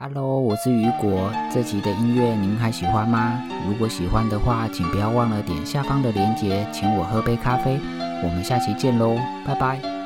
Hello，我是雨果。这期的音乐您还喜欢吗？如果喜欢的话，请不要忘了点下方的链接，请我喝杯咖啡。我们下期见喽，拜拜。